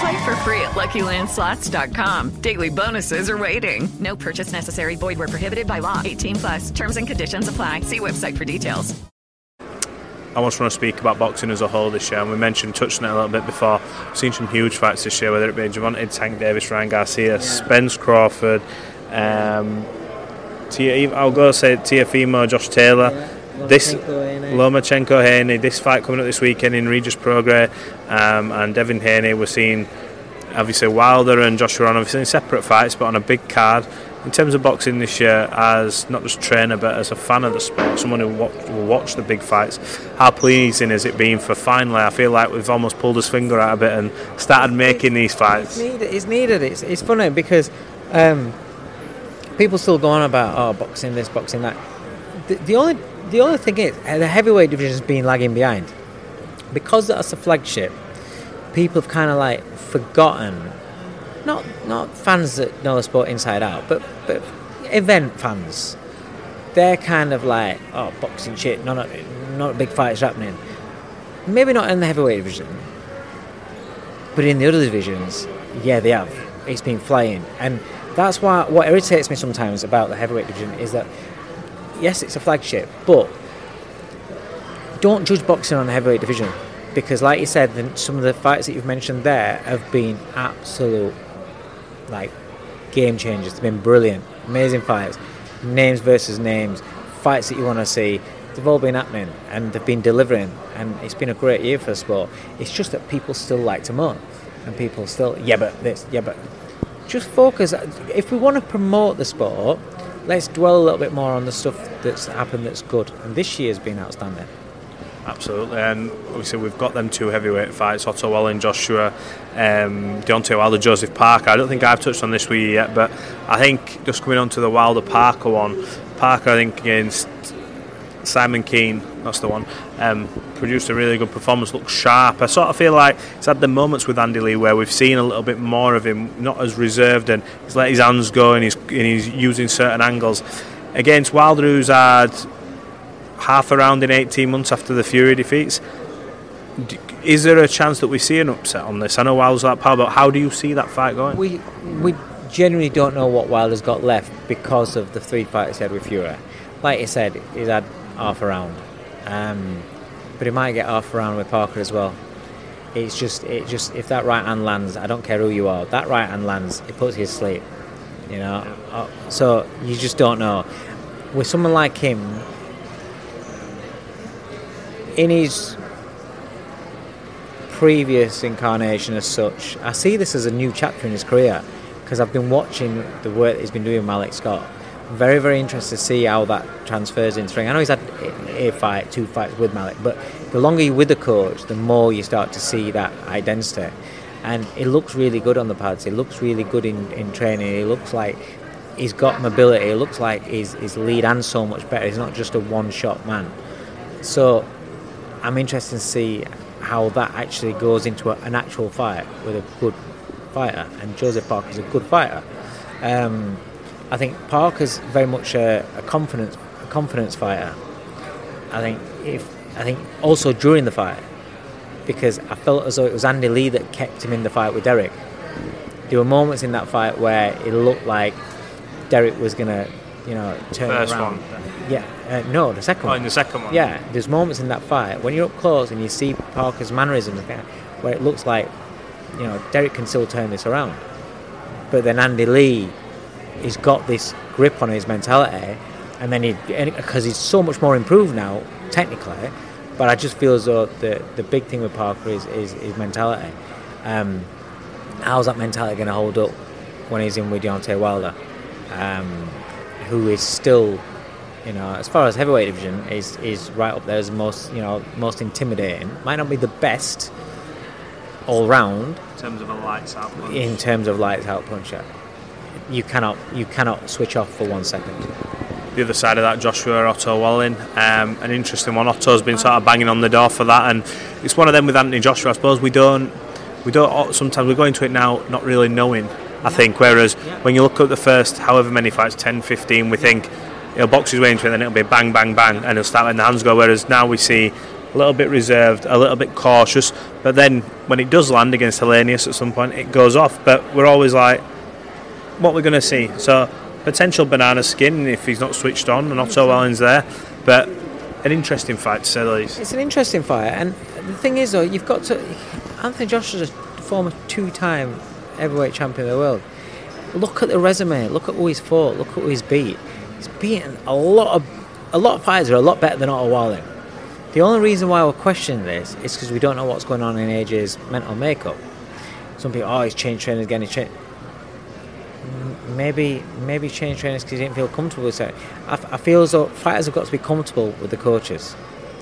Play for free at LuckyLandSlots.com. Daily bonuses are waiting. No purchase necessary. Void where prohibited by law. 18 plus. Terms and conditions apply. See website for details. I just want to speak about boxing as a whole this year, and we mentioned touching it a little bit before. We've seen some huge fights this year, whether it be Gervonta Tank Davis, Ryan Garcia, Spence Crawford, um, Tia, I'll go say Teofimo, Josh Taylor. This Lomachenko Haney, this fight coming up this weekend in Regis Prograis, um, and Devin Haney. We're seeing obviously Wilder and Joshua on obviously in separate fights, but on a big card. In terms of boxing this year, as not just trainer but as a fan of the sport, someone who watch, will watch the big fights, how pleasing has it been for finally? I feel like we've almost pulled his finger out a bit and started making these fights. It's needed. It's, needed. it's, it's funny because um, people still go on about oh boxing this, boxing that. The, the only the only thing is uh, the heavyweight division has been lagging behind because that's a flagship. People have kind of like forgotten not not fans that know the sport inside out, but but event fans. They're kind of like, oh, boxing shit, not not big fights happening. Maybe not in the heavyweight division, but in the other divisions, yeah, they have. It's been flying, and that's why what irritates me sometimes about the heavyweight division is that yes, it's a flagship, but don't judge boxing on the heavyweight division because, like you said, the, some of the fights that you've mentioned there have been absolute like game changers. They've been brilliant, amazing fights, names versus names, fights that you want to see. They've all been happening and they've been delivering, and it's been a great year for the sport. It's just that people still like to moan, and people still, yeah, but this, yeah, but just focus. If we want to promote the sport, let's dwell a little bit more on the stuff that's happened that's good. And this year's been outstanding. Absolutely, and obviously we've got them two heavyweight fights: Otto Wallin, Joshua, um, Deontay Wilder, Joseph Parker. I don't think I've touched on this with you yet, but I think just coming on to the Wilder Parker one, Parker I think against Simon Kean, that's the one, um, produced a really good performance. Looks sharp. I sort of feel like he's had the moments with Andy Lee where we've seen a little bit more of him, not as reserved, and he's let his hands go and he's and he's using certain angles. Against Wilder, who's had half a round in 18 months after the Fury defeats. Is there a chance that we see an upset on this? I know Wilder's that power, but how do you see that fight going? We we generally don't know what Wilder's got left because of the three fights he had with Fury. Like you said, he's had half a round, um, but he might get half a round with Parker as well. It's just it just if that right hand lands, I don't care who you are, that right hand lands, it puts you to sleep. You know, uh, so you just don't know. With someone like him, in his previous incarnation as such, I see this as a new chapter in his career because I've been watching the work that he's been doing with Malik Scott. Very, very interested to see how that transfers into ring. I know he's had a fight, two fights with Malik, but the longer you're with the coach, the more you start to see that identity. And it looks really good on the pads. It looks really good in, in training. It looks like he's got mobility. It looks like his, his lead and so much better. He's not just a one shot man. So I'm interested to see how that actually goes into a, an actual fight with a good fighter. And Joseph Parker is a good fighter. Um, I think Parker's very much a, a confidence a confidence fighter, I think if I think also during the fight because I felt as though it was Andy Lee that kept him in the fight with Derek. There were moments in that fight where it looked like Derek was gonna, you know, turn First around. one. Yeah, uh, no, the second Oh, one. in the second one. Yeah, there's moments in that fight when you're up close and you see Parker's mannerisms where it looks like, you know, Derek can still turn this around. But then Andy Lee, he's got this grip on his mentality, and then he, because he's so much more improved now, technically, but I just feel as though the, the big thing with Parker is, is his mentality. Um, how's that mentality going to hold up when he's in with Deontay Wilder, um, who is still, you know, as far as heavyweight division, is is right up there as most, you know, most intimidating. Might not be the best all round In terms of a lights out punch. in terms of lights out puncher. You cannot you cannot switch off for one second. The other side of that, Joshua Otto Wallin. Um, an interesting one. Otto's been sort of banging on the door for that, and it's one of them with Anthony Joshua. I suppose we don't, we don't. Sometimes we go into it now not really knowing. I think. Whereas when you look at the first, however many fights, 10, 15, we think he'll box his way into it, then it'll be bang, bang, bang, and he'll start letting the hands go. Whereas now we see a little bit reserved, a little bit cautious, but then when it does land against Helenius at some point, it goes off. But we're always like, what we're going to see. So potential banana skin if he's not switched on, and Otto Wallin's there. But an interesting fight to say the least. It's an interesting fight, and the thing is, though, you've got to. Anthony Joshua's a former two-time heavyweight champion of the world. Look at the resume. Look at who he's fought. Look at who he's beat. He's beaten a lot of a lot of fighters are a lot better than Otto Wallin. The only reason why we're questioning this is because we don't know what's going on in AJ's mental makeup. Some people, oh, he's changed trainers again. He's changed. Maybe, maybe he's changed trainers because he didn't feel comfortable with it. I, I feel as though fighters have got to be comfortable with the coaches.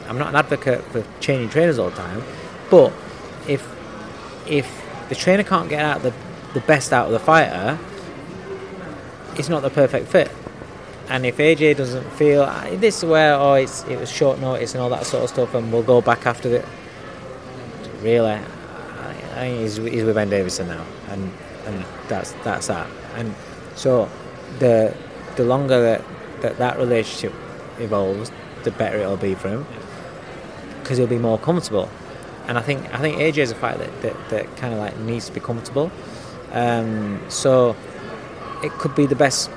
I'm not an advocate for changing trainers all the time, but if if the trainer can't get out the the best out of the fighter, it's not the perfect fit. And if AJ doesn't feel "Ah, this is where oh it's it was short notice and all that sort of stuff, and we'll go back after it. really, I, I he's, he's with Ben Davison now, and and that's that's that. And so the the longer that that, that relationship evolves, the better it'll be for him because he'll be more comfortable. And I think I think AJ is a fighter that, that, that kind of like needs to be comfortable. Um, so it could be the best,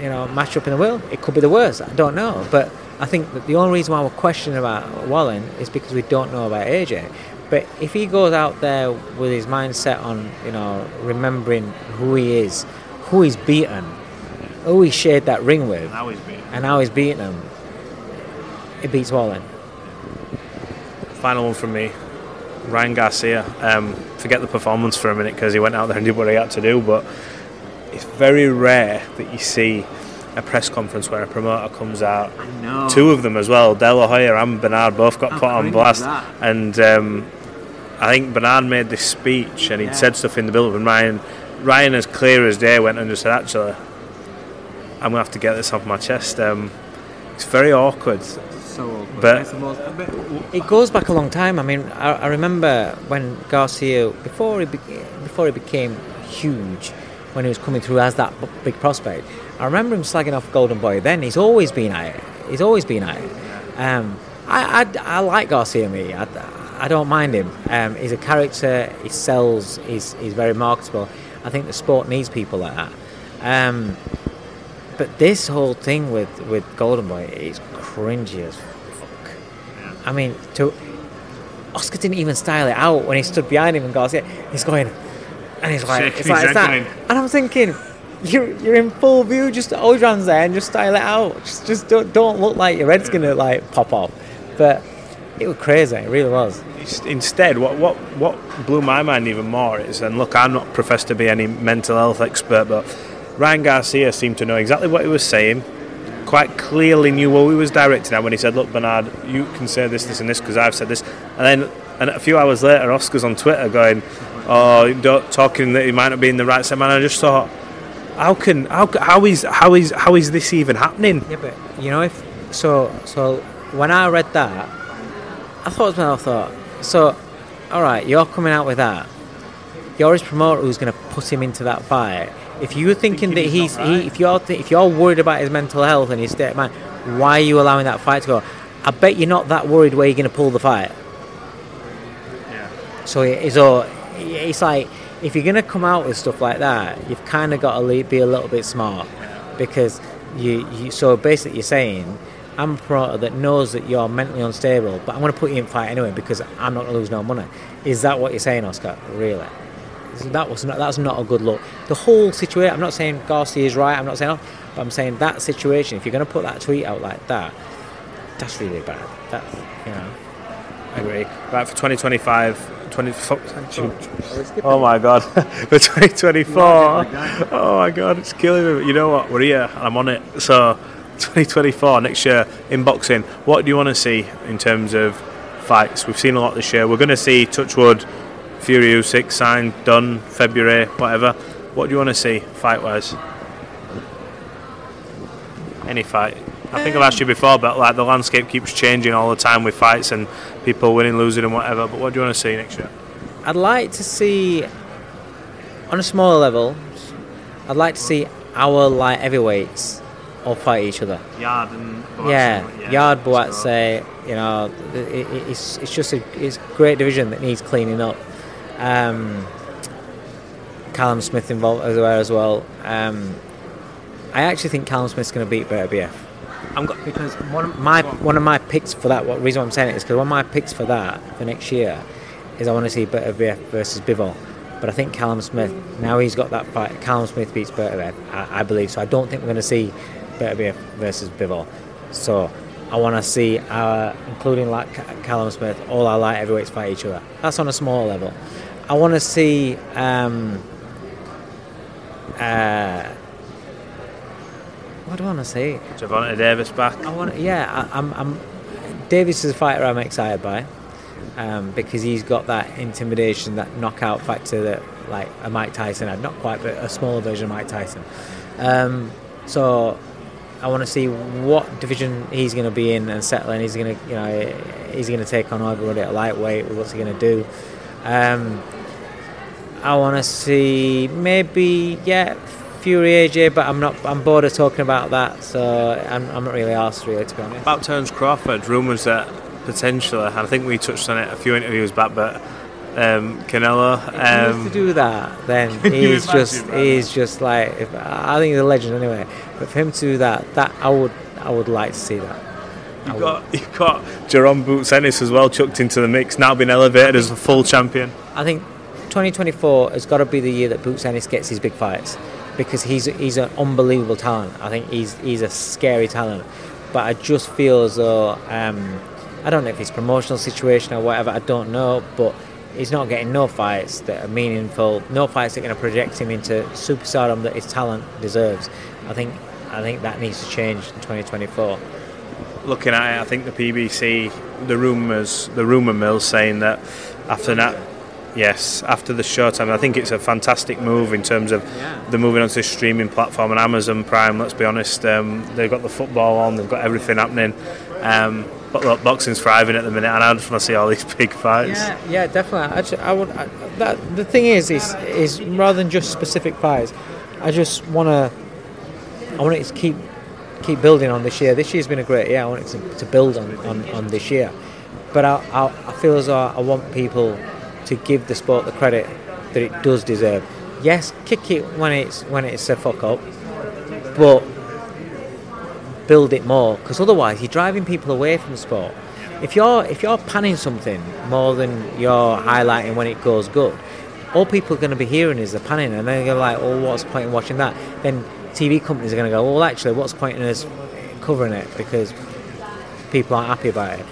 you know, matchup in the world. It could be the worst. I don't know. But I think that the only reason why we're questioning about Wallin is because we don't know about AJ. But if he goes out there with his mindset on, you know, remembering who he is, who he's beaten, who he shared that ring with, Now he's beat. and how he's beaten him, it beats Wallin. Final one from me. Ryan Garcia. Um, forget the performance for a minute because he went out there and did what he had to do, but it's very rare that you see a press conference where a promoter comes out. Two of them as well. De La Hoya and Bernard both got put on blast. And um, I think Bernard made this speech and he'd said stuff in the build-up, and Ryan, Ryan, as clear as day, went and just said, actually, I'm going to have to get this off my chest. Um, it's very awkward. But It goes back a long time. I mean, I, I remember when Garcia, before he be, before he became huge, when he was coming through as that b- big prospect, I remember him slagging off Golden Boy. Then he's always been at it. He's always been at it. Um, I, I, I like Garcia. Me, I, I don't mind him. Um, he's a character. He sells. He's, he's very marketable. I think the sport needs people like that. Um, but this whole thing with, with Golden Boy is cringy as fuck. I mean, to Oscar didn't even style it out when he stood behind him and Garcia. He's going, and he's like, it's like it's that. And I'm thinking, you're you're in full view. Just Odran's there and just style it out. Just just don't don't look like your head's gonna like pop off. But it was crazy. It really was. Instead, what, what, what blew my mind even more is, and look, I'm not professed to be any mental health expert, but Ryan Garcia seemed to know exactly what he was saying, quite clearly knew what he was directing at when he said, Look, Bernard, you can say this, this, and this because I've said this. And then and a few hours later, Oscar's on Twitter going, Oh, talking that he might not be in the right set, man. I just thought, how can how how is how is how is this even happening? Yeah, but you know if so so when I read that, I thought to myself, I thought so. All right, you're coming out with that. You're his promoter who's going to put him into that fight. If you're thinking, Thinking that he's he's, right. he, if you're th- if you're worried about his mental health and his state of mind, why are you allowing that fight to go? I bet you're not that worried where you're going to pull the fight. Yeah. So it's all, it's like if you're going to come out with stuff like that, you've kind of got to be a little bit smart because you, you. So basically, you're saying. I'm a promoter that knows that you're mentally unstable, but I'm going to put you in fight anyway because I'm not going to lose no money. Is that what you're saying, Oscar? Really? That was not, that's not a good look. The whole situation. I'm not saying Garcia is right. I'm not saying, but I'm saying that situation. If you're going to put that tweet out like that, that's really bad. That you know. I agree. Right, for 2025, 20, oh my god, for 2024, oh my god, it's killing me. You know what? We're here, I'm on it. So, 2024 next year in boxing, what do you want to see in terms of fights? We've seen a lot this year. We're going to see Touchwood, Fury Usyk signed, done, February, whatever. What do you want to see fight wise? Any fight. I think I've asked you before, but like the landscape keeps changing all the time with fights and people winning, losing, and whatever. But what do you want to see next year? I'd like to see, on a smaller level, I'd like to see our light heavyweights all fight each other. Yarde and Buatsi, Yeah, Yarde Buatsi, you know, it, it, it's it's just a it's a great division that needs cleaning up. Um, Callum Smith involved as well as well. Um, I actually think Callum Smith's going to beat. I'm got, because one of my one of my picks for that. What reason I'm saying it is because one of my picks for that for next year is I want to see Beterbiev versus Bivol. But I think Callum Smith now he's got that fight. Callum Smith beats Beterbiev, I, I believe. So I don't think we're going to see Beterbiev versus Bivol. So I want to see our, including like Callum Smith, all our light heavyweights fight each other. That's on a small level. I want to see. Um, uh, what do I want to say? Gervonta Davis back. I want, yeah, I, I'm, I'm. Davis is a fighter I'm excited by, um, because he's got that intimidation, that knockout factor that like a Mike Tyson had, not quite, but a smaller version of Mike Tyson. Um, so I want to see what division he's going to be in and settle in. He's going to, you know, he's going to take on everybody at lightweight. What's he going to do? Um, I want to see maybe yeah Fury AJ, but I'm not. I'm bored of talking about that, so I'm, I'm not really asked really to be honest. About Terence Crawford, rumours that potentially, I think we touched on it a few interviews back, but um, Canelo. If he was Um, to do that, then he's just he's just like if, I think he's a legend anyway. But for him to do that, that I would I would like to see that. You've got you've got Jaron Boots Ennis as well chucked into the mix. Now been elevated as a full champion. I think 2024 has got to be the year that Boots Ennis gets his big fights because he's he's an unbelievable talent. I think he's he's a scary talent, but I just feel as though um, I don't know if it's promotional situation or whatever. I don't know, but he's not getting no fights that are meaningful. No fights that are going to project him into superstardom that his talent deserves. I think I think that needs to change in 2024. Looking at it, I think the PBC, the rumours, the rumour mill saying that after that. Yes, after the Showtime, I think it's a fantastic move in terms of Yeah. the moving onto this streaming platform and Amazon Prime. Let's be honest, um, they've got the football on, they've got everything happening. Um, but look, boxing's thriving at the minute, and I just want to see all these big fights. Yeah, yeah, definitely. Actually, I would. I, that the thing is, is is rather than just specific fights, I just want to. I want it to keep keep building on this year. This year's been a great year. I want it to, to build on, on, on this year, but I, I I feel as though I want people to give the sport the credit that it does deserve. Yes, kick it when it's when it's a fuck up, but build it more because otherwise you're driving people away from sport. If you're if you're panning something more than you're highlighting when it goes good, all people are going to be hearing is the panning, and they're going to like, oh, what's the point in watching that? Then TV companies are going to go, well, actually, what's the point in us covering it because people aren't happy about it,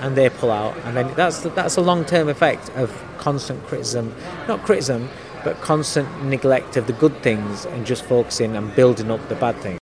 and they pull out, and then that's that's a long term effect of constant criticism, not criticism, but constant neglect of the good things and just focusing and building up the bad things.